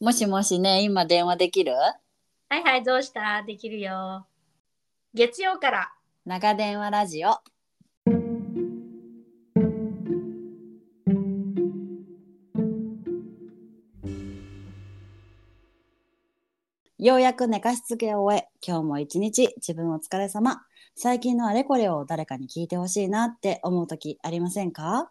もしもしね、今電話できる？はいはい、どうした？できるよ。月曜から。長電話ラジオ。ようやく寝かしつけを終え、今日も一日自分お疲れ様。最近のあれこれを誰かに聞いてほしいなって思う時ありませんか？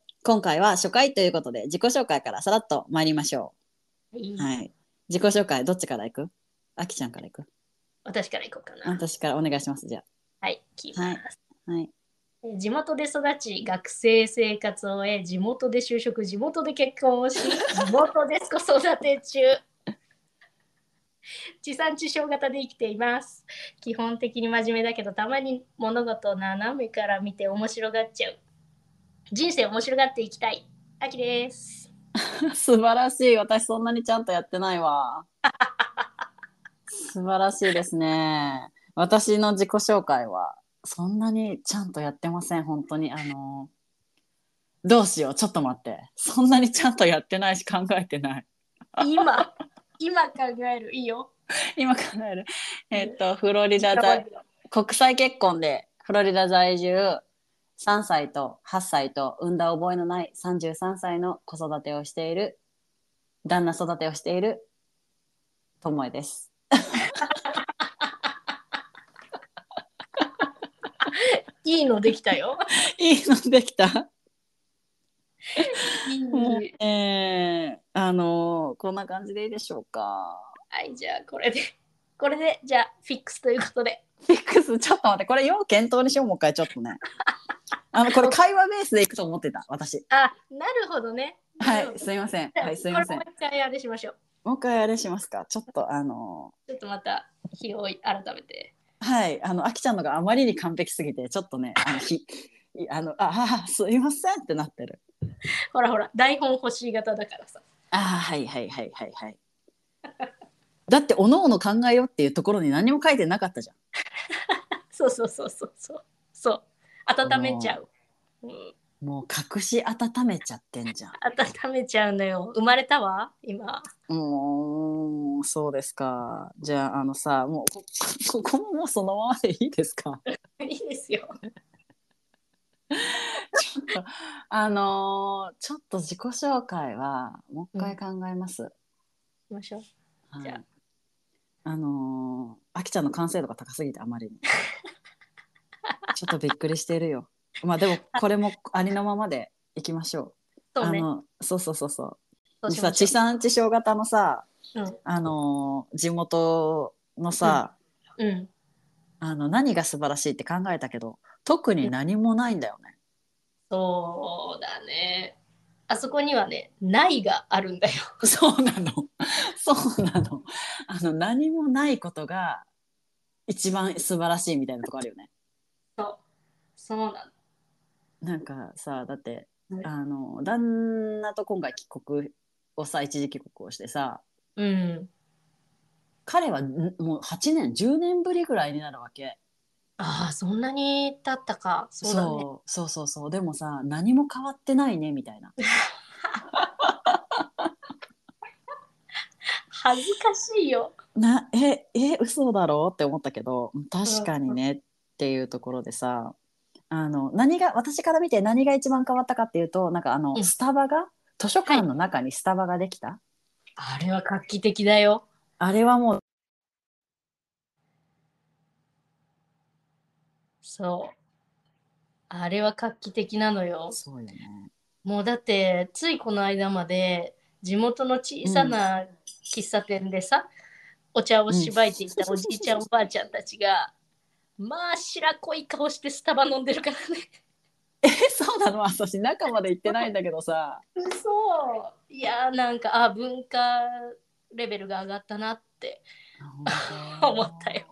今回は初回ということで、自己紹介からさらっと参りましょ。はいうはい。自己紹介、どっちから行く？あきちゃんから行く？私から行こうかな。私からお願いします。じゃはい、聞きます。あ。はい。地元で育ち学生生活を終え地元で就職地元で結婚をし 地元で子育て中 地産地消型で生きています基本的に真面目だけどたまに物事を斜めから見て面白がっちゃう人生面白がっていきたい秋です 素晴らしい。私そんなにちゃんとやってないわ。素晴らしいですね。私の自己紹介はそんなにちゃんとやってません。本当に。あの、どうしよう。ちょっと待って。そんなにちゃんとやってないし考えてない。今今考えるいいよ今考える。えっと、フロリダ在、国際結婚でフロリダ在住3歳と8歳と産んだ覚えのない33歳の子育てをしている旦那育てをしているともえです。いいのできたよ いいのできた。いいもうえー、あのこんな感じでいいでしょうか。はいじゃあこれでこれでじゃあフィックスということでフィックスちょっと待ってこれ要検討にしようもう一回ちょっとね。あのこれ会話ベースでいくと思ってた私。あなるほどねはいすいませんはいすいませんもう一回あれしましょう。もう一回あれしますか？ちょっとあのちょっとまた日を改めて。はい、あの、あきちゃんのがあまりに完璧すぎて、ちょっとね、あの、ひ、いあの、あ、あ、すいませんってなってる。ほらほら、台本欲しい型だからさ。あ、はい、はい、はい、はい、はい。だって、おのおの考えようっていうところに何も書いてなかったじゃん。そうそうそうそうそう。そう。温めちゃう。うん、もう隠し温めちゃってんじゃん。温めちゃうのよ。生まれたわ今。もう、そうですか。じゃあ、あのさ、もうこ、ここももうそのままでいいですか？いいですよ。ちょっと、あのーちょっと自己紹介は、もう一回考えます。行きましょう。はいじゃあのー、あきちゃんの完成度が高すぎてあまりに ちょっとびっくりしているよ まあでもこれもありのままでいきましょうそうね。あのそうそうそうそうそうしさ地産地消型のさううん。あのー地元のさ、うん。あの何が素晴らしいって考えたけど特に何もないんだよね、そうだね。あそこにはね、ないがあるんだよ。そうなのそうなのあの何もないことが一番素晴らしいみたいなとこあるよね。そうななんかさだって、はいあの旦那と今回帰国をさ一時帰国をしてさの。うん。彼はんもう8年10年ぶりぐらいになるわけああ、そんなに経ったか。そうだね。そうそうそうそうでもさ何も変わってないねみたいな恥ずかしいよ。なええ嘘だろ？って思ったけど確かにねっていうところでさあの何が私から見て何が一番変わったかっていうとなんかあの、うんスタバが図書館の中にスタバができた、あれは画期的だよ。あれはもうそう。あれは画期的なのよ。そうよねもうだって、ついこの間まで、地元の小さな喫茶店でさ、お茶をしばいていたおじいちゃん、おばあちゃんたちが、まあ、白濃い顔してスタバ飲んでるからね。えそうなの？私中まで行ってないんだけどさそう。いやーなんか、あ、文化レベルが上がったなって。思ったよ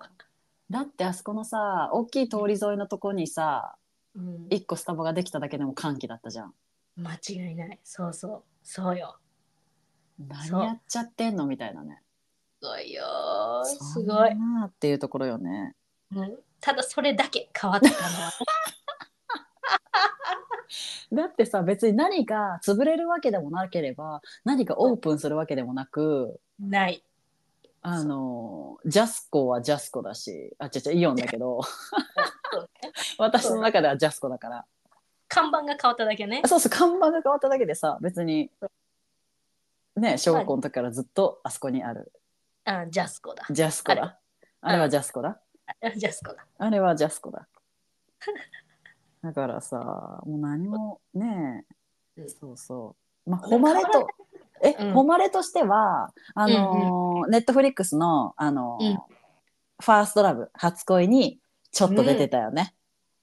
だってあそこのさ大きい通り沿いのとこにさうん、一個スタバができただけでも歓喜だったじゃん間違いない。そうそう。そうよ。何やっちゃってんの？みたいなねすごいよー。すごいなっていうところよねうん、ただそれだけ変わったのは。だってさ別に何か潰れるわけでもなければ何かオープンするわけでもなくない。あのジャスコはジャスコだしあ違う違うイオンだけど。私の中ではジャスコだから。看板が変わっただけね。そうそう看板が変わっただけでさ別にね小学校の時からずっとあそこにある。あジャスコだ。ジャスコだ。あれはジャスコだ。あ ジャスコだ。あれはジャスコだ。だからさもう何もねうん。そうそう。まあ誉れとえ、うん。誉れとしてはあのネットフリックスのあのーうん。ファーストラブ初恋にちょっと出てたよね、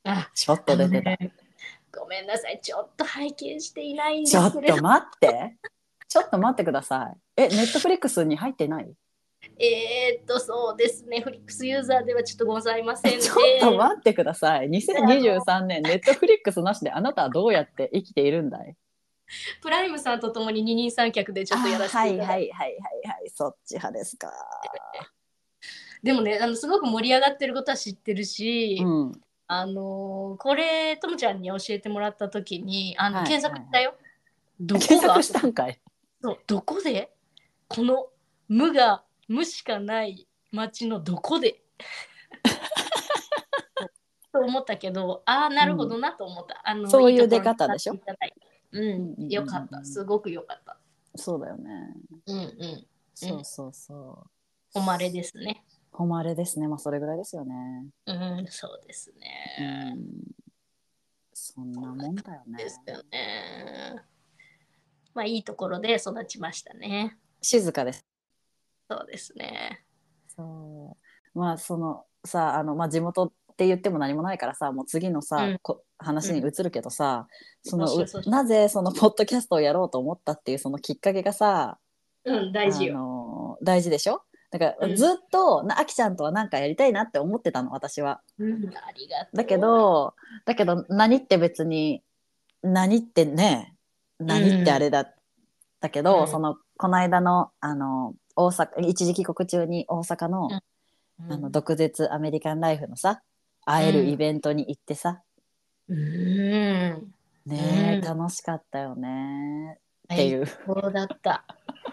あちょっと出てた、ごめんなさい。ちょっと拝見していないんでちょっ。と待って。ちょっと待ってください。えネットフリックスに入ってない？えー、っと、そうですね。フリックスユーザーではちょっとございませんで。ちょっと待ってください。2023年ネットフリックスなしであなたはどうやって生きているんだい？プライムさんとともに二人三脚でちょっとやらせていただいて。あはいはいはいはいはい。そっち派ですか。でもねあの、すごく盛り上がってることは知ってるし、うん。あのーこれ、ともちゃんに教えてもらったときに、あの、はい検索したよ。どこ検が索したんかい。そうどこで？この無が無しかない町のどこで？と思ったけどああなるほどなと思った、あのそういう出方でしょ？うんよかった。すごくよかった。そうだよね。うんうん。そうそうそう。誉れですね。誉れですね。まあそれぐらいですよね。うんそうですうね、ん。そんなもんだよね。ですよね。まあいいところで育ちましたね。静かですそうですね。そう。まあそのさあの、まあ、地元って言っても何もないからさもう次のさ、うん。こ話に移るけどさ、そのそうそうそう。なぜそのポッドキャストをやろうと思ったっていうそのきっかけがさうん大事あよの大事でしょ？だから、うん。ずっとなあきちゃんとは何かやりたいなって思ってたの私は。うんありがとう。だけどだけど何って別に何ってね何ってあれだ、だけど、うん。そのこの間のあの大阪一時帰国中に大阪の,、うん。あの毒舌アメリカンライフのさ会えるイベントに行ってさ、うん。ねえ、うん。楽しかったよね。っていう、そうだった。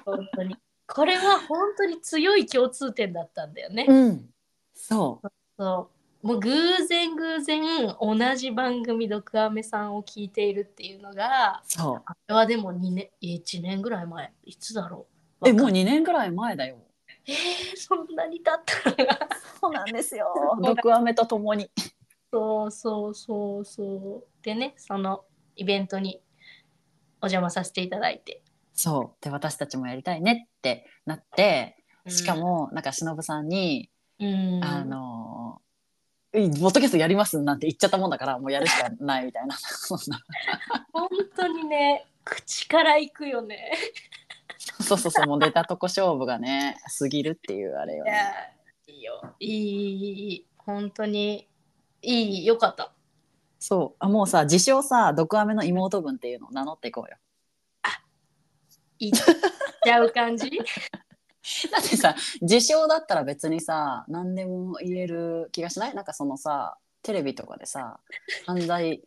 本当に。これは本当に強い共通点だったんだよね。うん。そう。そう。もう偶然偶然同じ番組「ドクアメさん」を聞いているっていうのがそう。あれはでも2年1年ぐらい前。いつだろうえもうわかん2年ぐらい前だよ。えー、そんなに経ったそうなんですよ。毒アメとともに。そうそうそうそう。でねそのイベントにお邪魔させていただいて。そう。で私たちもやりたいねってなってしか、もなんか忍さんにうん、あのー、ポッドキャストやりますなんて言っちゃったもんだからもうやるしかないみたいな。そんな本当にね口からいくよねそうそうそうもう出たとこ勝負がね過ぎるっていうあれよね。いいよ。いいいい本当にいいよかった。そう。あもうさ自称さ毒アメの妹分っていうのを名乗っていこうよ。いっちゃう感じ？だってさ自称だったら別にさ何でも言える気がしない？なんかそのさテレビとかでさ犯罪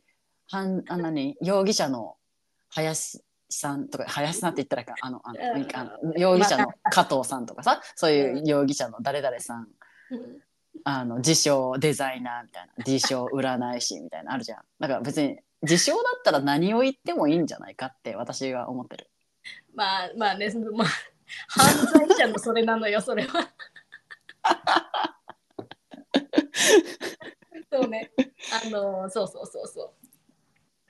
犯あ何？容疑者の林さんとか林さんって言ったらかあのあの容疑者の加藤さんとかさそういう容疑者の誰々さんうんあの自称デザイナーみたいな 自称占い師みたいなのあるじゃんだから別に自称だったら何を言ってもいいんじゃないかって私は思ってるまあまあね、まあ、犯罪者のそれなのよ、それは。そうね。あの、そうそうそうそう。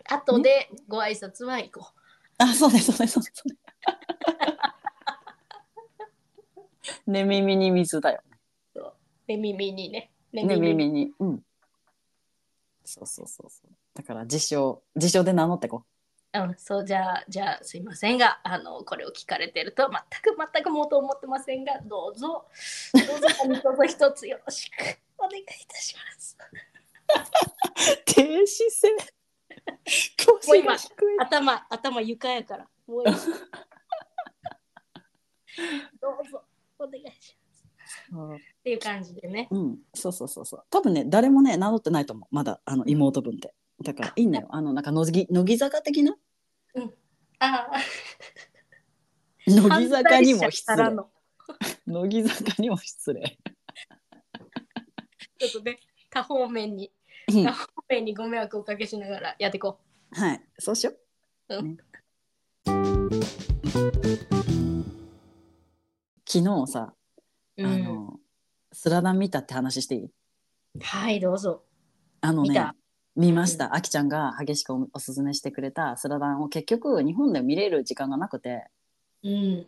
後でご挨拶は行こあそうねそうねそうねそうね寝耳に水だよう。で、耳にね。ねね耳にうんそうそうそうそうだから自称自称で名乗ってこうん、そうじゃあじゃあすいませんがあのこれを聞かれてると全く全くもうと思ってませんがどうぞどうぞ何卒一つよろしくお願いいたします。低姿勢。腰が低い。頭頭床やから もうどうぞお願いします。っていう感じでね。うん、そうそうそうそう。多分ね、誰もね、名乗ってないと思う。まだ、あの妹分って。だから、いいんだよ。あの、なんか、乃木、乃木坂的な？ああ 乃木坂にも失礼。乃木坂にも失礼。ちょっとね多方面にうん多方面にご迷惑をおかけしながらやっていこはい、そうしよう。うんね昨日さ、う。あの、スラダン見たって話していい？はいどうぞ。あのね見ました。あきちゃんが激しくおおすすめしてくれたスラダンを結局日本で見れる時間がなくて、うん。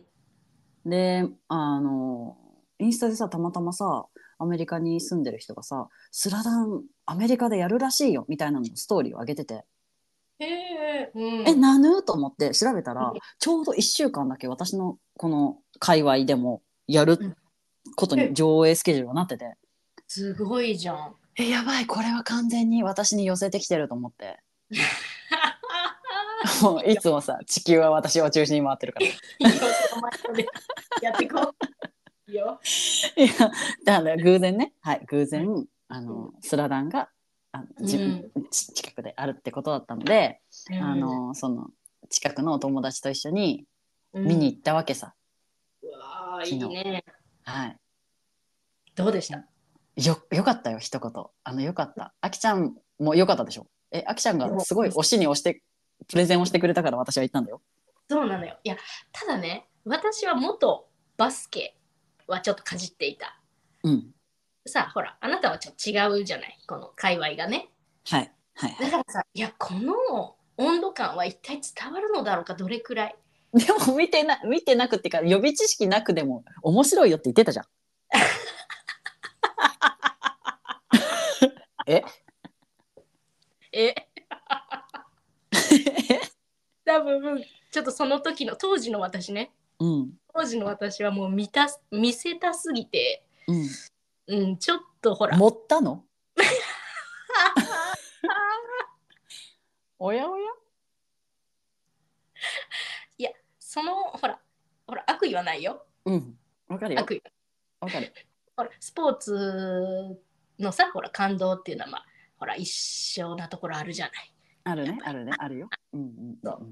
で、あの、インスタでさ、たまたまさ、アメリカに住んでる人がさ、スラダンアメリカでやるらしいよみたいなのストーリーを上げてて、へえ。うん。え、なぬ？と思って調べたらうん、ちょうど1週間だけ私のこの界隈でもやることに上映スケジュールがなってて、すごいじゃん。え、やばい、これは完全に私に寄せてきてると思って。もういつもさ、地球は私を中心に回ってるから。やっていこう。いいよ。や、だから偶然ね、はい、偶然、あの、スラダンが、あの自分、ち近くであるってことだったので、あの、その、近くのお友達と一緒にうん、見に行ったわけさ。うわー昨日いいね。はい。どうでした？よ、よかったよ、一言。あの、よかった。あきちゃんもよかったでしょ？え、あきちゃんがすごい推しに押して、プレゼンをしてくれたから私は行ったんだよ。そうなのよ。いや、ただね、私は元バスケはちょっとかじっていた。うん。さあ、ほら、あなたはちょっと違うじゃない、この界隈がね。はい。はい。だからさ、いや、この温度感は一体伝わるのだろうか、どれくらい。でも見てな、見てなくってか、予備知識なくでも面白いよって言ってたじゃん。え？え？多分ちょっとその時の当時の私ねうん。当時の私はもう見た見せたすぎて、うん。うん、ちょっとほら持ったの？おやおや？そのほらほら悪意はないようん。わかるよ。悪意わかる。ほらスポーツのさほら感動っていうのはまあほら一緒なところあるじゃないあるね、あるね、あるよ。うんうん。そう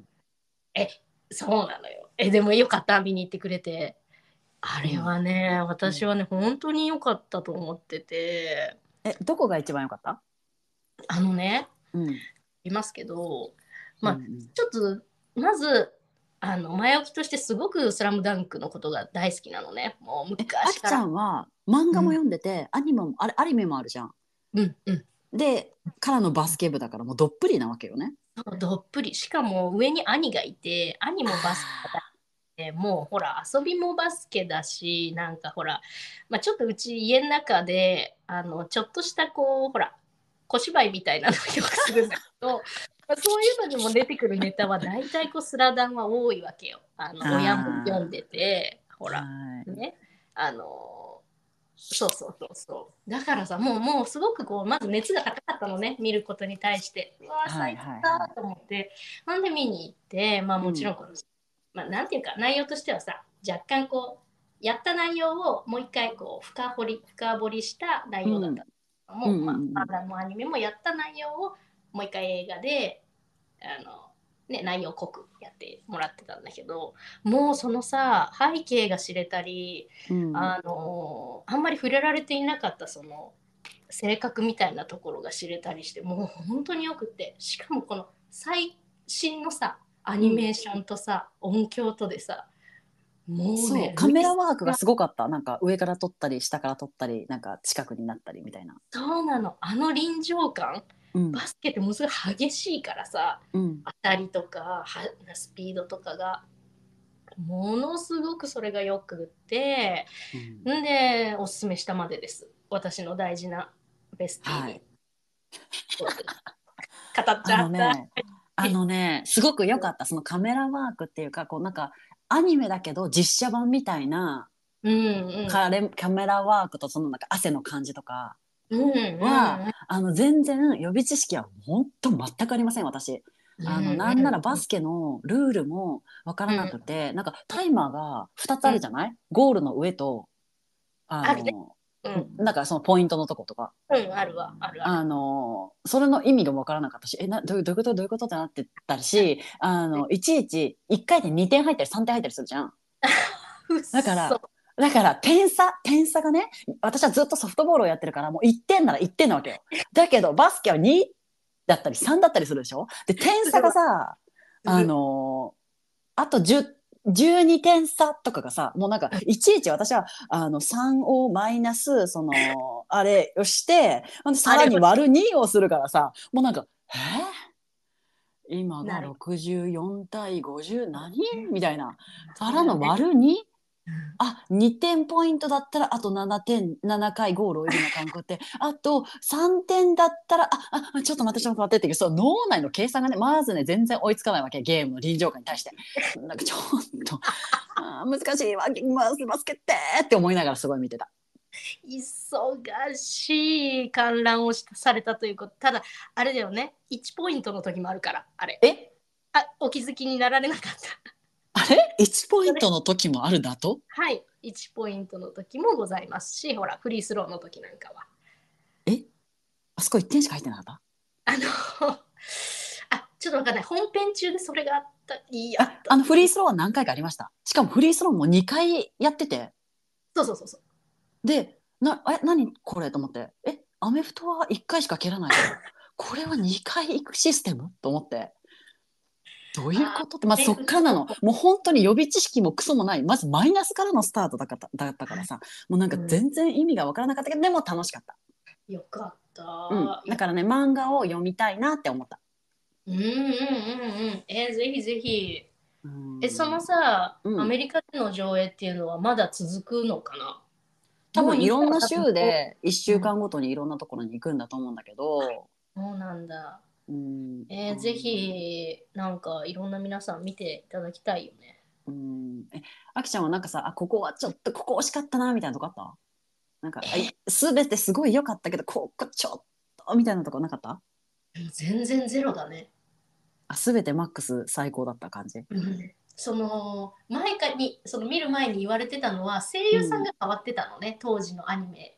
そうなのよ。えでもよかった見に行ってくれて。あれはね、私はね本当に良かったと思ってて。え、どこが一番良かった？あのねうん。いますけどまあうん。うんちょっとまずあの前置きとしてすごく「スラムダンクのことが大好きなのね。もうえ、あきちゃ。んは漫画も読んでて、アニメも、あれ、アニメもあるじゃん。うんうん。で、からのバスケ部だからもうどっぷりなわけよね。そうどっぷり。しかも上に兄がいて兄もバスケだってもうほら遊びもバスケだしなんかほら、まあ、ちょっとうち家の中であのちょっとしたこうほら小芝居みたいなのをよくするんだけどまあそういうのにも出てくるネタは大体こうスラダンは多いわけよ。あの親も読んでてほらはい。ね。あのそうそうそうそう。だからさもうもうすごくこうまず熱が高かったのね見ることに対して。うわはい。最はい高だと思って、なんで見に行ってまあもちろんこの、まあなんていうか内容としてはさ若干こうやった内容をもう一回こう深掘り深掘りした内容だったのも、う。んうんうんうん。まあ、漫画もアニメもやった内容をもう一回映画であの、ね、内容濃くやってもらってたんだけどもうそのさ背景が知れたり、うん。あのあんまり触れられていなかったその性格みたいなところが知れたりしてもう本当によくってしかもこの最新のさアニメーションとさ、音響とでさもうねカメラワークがすごかった。なんか上から撮ったり下から撮ったりなんか近くになったりみたいな、そうなの。あの臨場感うんバスケってものすごい激しいからさうん、当たりとかはスピードとかが。ものすごくそれがよくってん。でおすすめしたまでです。私の大事なベスティー。に、はい。語っちゃあのった、ねあのねすごく良かった。そのカメラワークっていうかこうなんかアニメだけど実写版みたいなうんうん。カレカメラワークとそのなんか汗の感じとかは、あの全然予備知識は本当全くありません私。あのなんならバスケのルールも分からなくて、なんかタイマーが2つあるじゃない、ゴールの上とあのうん、なんかそのポイントのとことか。うん、あるわ、あるあのそれの意味が分からなかったしえなどういうどういうことどういうことってなってたしあのい。ちいち1回で2点入ったり3点入ったりするじゃん。だからだから点差点差がね私はずっとソフトボールをやってるからもう1点なら1点なわけよ。だけどバスケは2だったり3だったりするでしょ？で点差がさあのあと10 12点差とかがさもうなんかいちいち私はあの3をマイナスそのあれをしてさらに割る2をするからさもうなんか「え？今がなる。64対50何?」みたいな。からの割る 2? あ2点ポイントだったらあと7点7回ゴールを入れなあかんくってあと3点だったらああちょっと待ってちょっと待ってってそう脳内の計算がねまずね全然追いつかないわけゲームの臨場感に対してなんかちょっとあー難しいわバスバスケってって思いながらすごい見てた。忙しい観覧をしされたということ。ただ、あれだよね。1ポイントの時もあるから、あれ。え？あ、お気づきになられなかった。あれ ?1 ポイントの時もあるだと？はい。1ポイントの時もございますし、ほら、フリースローの時なんかは。え？あそこ1点しか入ってなかった？あの、あ、ちょっとわかんない。本編中でそれがあった。いや、ああのフリースローは何回かありました？しかもフリースローも2回やってて。そうそうそうそう。で、な、え、何これと思って。え、アメフトは1回しか蹴らないこれは2回行くシステム？と思って。どういうことって、まあ、あそっからなの。もう本当に予備知識もクソもない。まずマイナスからのスタートだからだったからさ、もうなんか全然意味がわからなかったけど、でも楽しかった。よかった。うん。だからね、漫画を読みたいなって思った。うんうんうんうん。えーぜひぜひ。うんえ、そのさ、うんアメリカでの上映っていうのはまだ続くのかな？多分いろんな州で1週間ごとにいろんなところに行くんだと思うんだけど、そうなんだ。うん。えーぜひ、なんかいろんな皆さん見ていただきたいよね。うん。えあきちゃんはなんかさあここはちょっとここ惜しかったなみたいなとこあった？なんかべてすごい良かったけどここちょっとみたいなとこなかった？全然ゼロだね。あすべてマックス最高だった感じ？うん。その前かにその見る前に言われてたのは声優さんが変わってたのね、当時のアニメ。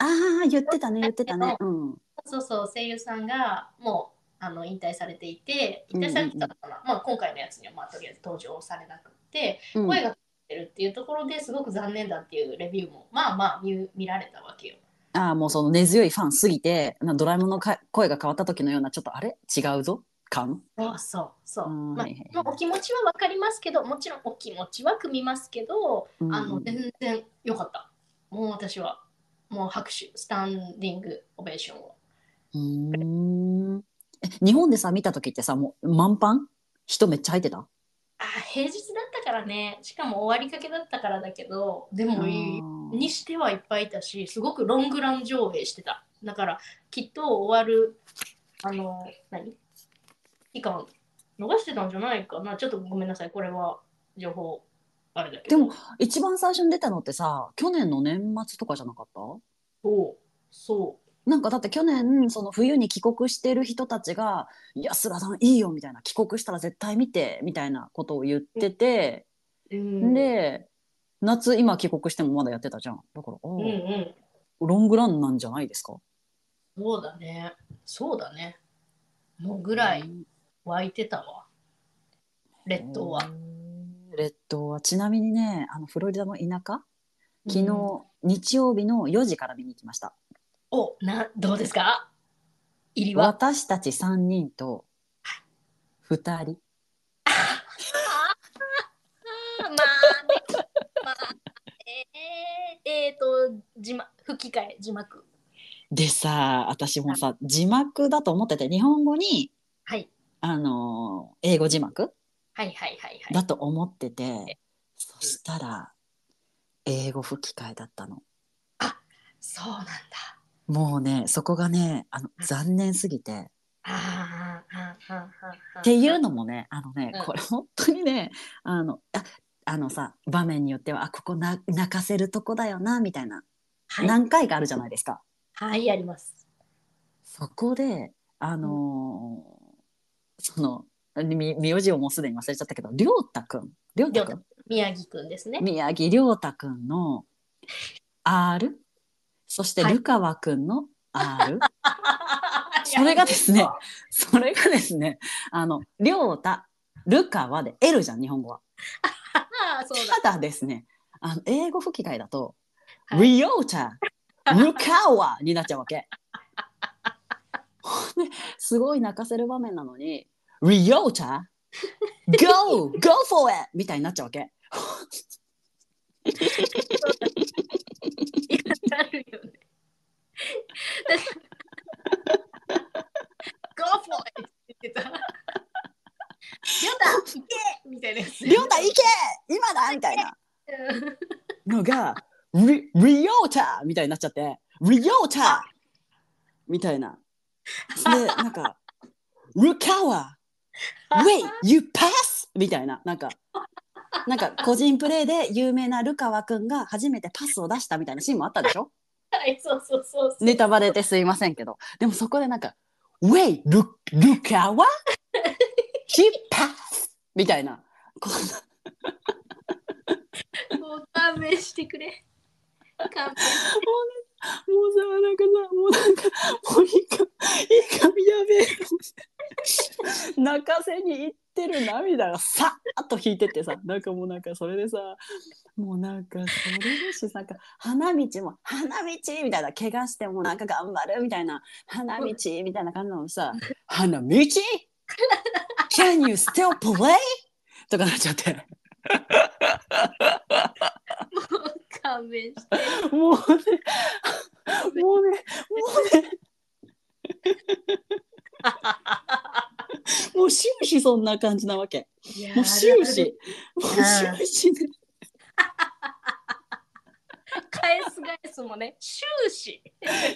ああ言ってたね言ってたね。うん。そうそう声優さんがもうあの引退されていて引退されてたのかな、まあ、今回のやつにはまあとりあえず登場されなくってうん。声が出るっていうところですごく残念だっていうレビューもまあまあ見見られたわけよ。ああもうその根強いファンすぎてなドラえもんのか声が変わった時のようなちょっとあれ？違うぞ？感？そうそうそう。まあお気持ちはわかりますけどもちろんお気持ちは組みますけど、うん。あの全然良かった。もう私はもう拍手スタンディングオベーションを。うーん。え日本でさ見た時ってさもう満帆？人めっちゃ入ってた？あ平日だったからね。しかも終わりかけだったからだけどでもいいにしてはいっぱいいたしすごくロングラン上映してた。だからきっと終わるあの何？期間逃してたんじゃないかな。ちょっとごめんなさい。これは情報あれだけど。でも一番最初に出たのってさ去年の年末とかじゃなかった？そなんかだって去年その冬に帰国してる人たちが「いや菅さんいいよ」みたいな帰国したら絶対見てみたいなことを言ってて、う、うん、で夏今帰国してもまだやってたじゃん。だからうんうん。ロングランなんじゃないですか？そうだね。そうだね。もうぐらい湧いてたわ。列島は。うん列島は。ちなみにねあのフロリダの田舎？昨日、日曜日の4時から見に行きましたおなどうですか？入りは？私たち3人と2人まあね、まあ、えー、えーと、字幕、吹き替え、字幕。でさ私もさ字幕だと思ってて日本語にはい。あの英語字幕はいはいはいはい。だと思っててそしたら英語吹き替えだったのそうなんだ。もうねそこがねあの残念すぎて。っていうのもねあのね、うん。これ本当にねあのああのさ場面によってはあここな泣かせるとこだよなみたいな、はい、何回かあるじゃないですか。はい、あります。そこであのーそのみ名字をもうすでに忘れちゃったけど亮太くん。亮太くん。宮城くんですね。宮城亮太くんの R そしてはいルカワくんの R、それがですねそれがですねあの亮太ルカワで L じゃん日本語は。ああ、そうだ。ただですねあの英語吹き替えだと、はいリオータルカワになっちゃうわけ。ほんですごい泣かせる場面なのに「リオータ Go! Go for it!」みたいになっちゃうわけ。なるよね。Go for it! って言ってた。りょうた、行けみたいなやつ。リオータ行け今だみたいなうんのがリリオータみたいになっちゃってリオータみたいな。でなんか「ルカワ Wait you pass!」みたいななんかなんか個人プレーで有名なルカワくんが初めてパスを出したみたいなシーンもあったでしょ？はい、そうそうそう。ネタバレですいませんけどでもそこでなんか「Wait ルルカワ She pass!」みたいな こんなもう勘弁してくれ。勘弁 もうさなんかさもうなんかもういいかいいかやべえ。泣かせに行ってる涙がさっと引いててさなんかもうなんかそれでさもうなんかそれだしなんか花道も花道みたいな怪我してもなんか頑張るみたいな花道みたいな感じのさ花道？Can you still play? とかなっちゃって。勘弁して。もうねもうねもうね もう終始そんな感じなわけ。もう終始。もう終始ね。返す返すもね、終始。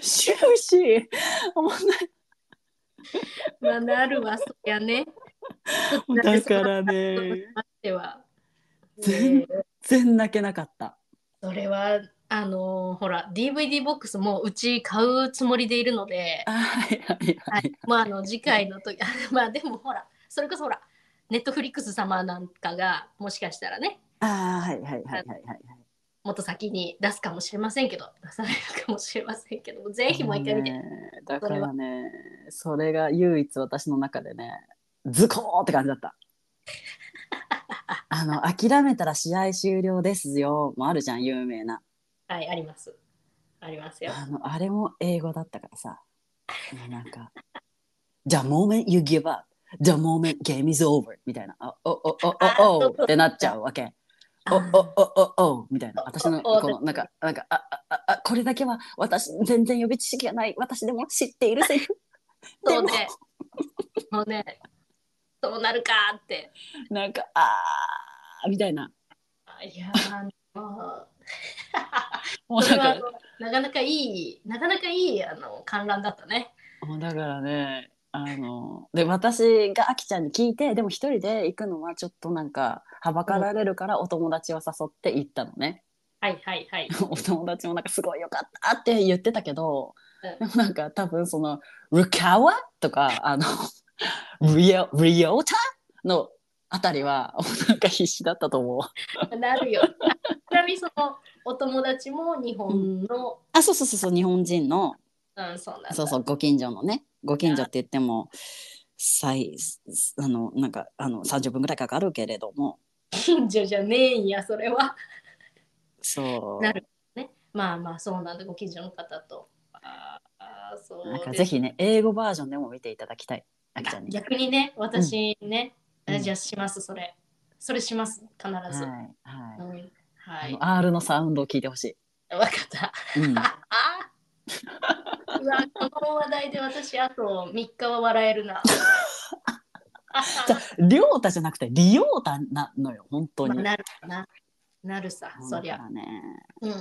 終始。もうまあ、なるわ、そりゃね。なだからね。全ね全泣けなかった。それは、あのーほら、DVD ボックスもうち買うつもりでいるので、あはいはいははいい。まあ、あの、次回の時、まあ、でもほら、それこそほら、ネットフリックス様なんかが、もしかしたらね、あはいはいはいはいはい。もっと先に出すかもしれませんけど、出さないかもしれませんけど、ぜひもう一回見て。ねだからね、それが唯一私の中でね、ズコーって感じだった。あの諦めたら試合終了ですよもあるじゃん有名な。はい、あります。ありますよ。あのあれも英語だったからさ。なんか「The moment you give up the moment game is over」みたいな「おおおおおお」ってなっちゃうわけ。おおおおおみたいな。私のこのなんかなんかあああこれだけは私全然予備知識がない。私でも知っているセリフそうね。もうね、そうなるかって。なんかあーみたいなあいやー、もうなんかなかなかいい、なかなかいいあの観覧だったね。もうだからねあので私があきちゃんに聞いてでも一人で行くのはちょっとなんかはばかられるからお友達を誘って行ったのね、はいはいはい。お友達もなんかすごいよかったって言ってたけど、うんでもなんか多分その「ルカワ?」とかあの「リオリオタ?」のあたりはなんか必死だったと思う。なるよ。ちなみにそのお友達も日本の、あそうそうそうそう日本人のうん、そうなんだ。そうそうご近所のねご近所って言っても最あのなんかあの30分ぐらいかかるけれども近所じゃねえんや、それは。そうなるね。まあまあ、そうなんだ、ご近所の方と。ああ、そうなんかぜひね英語バージョンでも見ていただきたいあきちゃんに。逆にね、私ね、うんあじゃあします、それ。それします、必ず。はいはいうんはいあの。R のサウンドを聞いてほしわかった。い。うん、あ うわ、この話題で私、あと3日は笑えるな。じゃりょうたじゃなくてりおうたなのよ本当に。まあなるな。なるさ、そりゃねうん。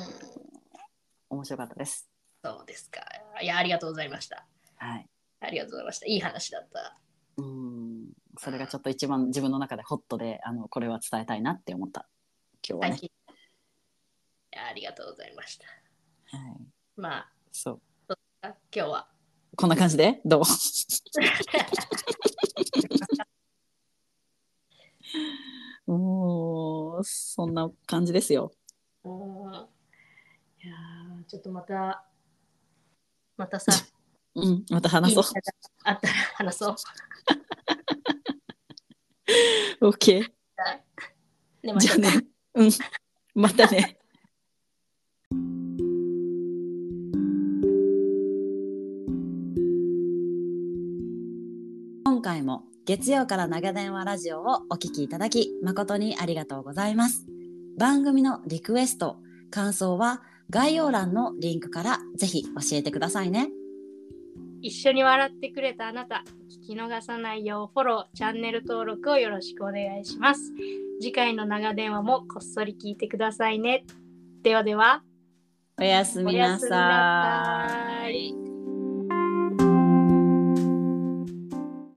面白かったです。そうですか。いや、ありがとうございました。はい。ありがとうございました。いい話だった。うんそれがちょっと一番自分の中でホットであのこれは伝えたいなって思った今日はね。いやありがとうございました。はい、まあ、そうあ今日は。こんな感じで？どう？もうそんな感じですよ。うんいやーちょっとまた、またさ、うん、また話そうあったら話そう。OK。じゃあね。うん。またね。今回も月曜から長電話ラジオをお聞きいただき誠にありがとうございます。番組のリクエスト、感想は概要欄のリンクからぜひ教えてくださいね。一緒に笑ってくれたあなた、聞き逃さないようフォロー、チャンネル登録をよろしくお願いします。次回の長電話もこっそり聞いてくださいね。ではでは、おやすみなさい。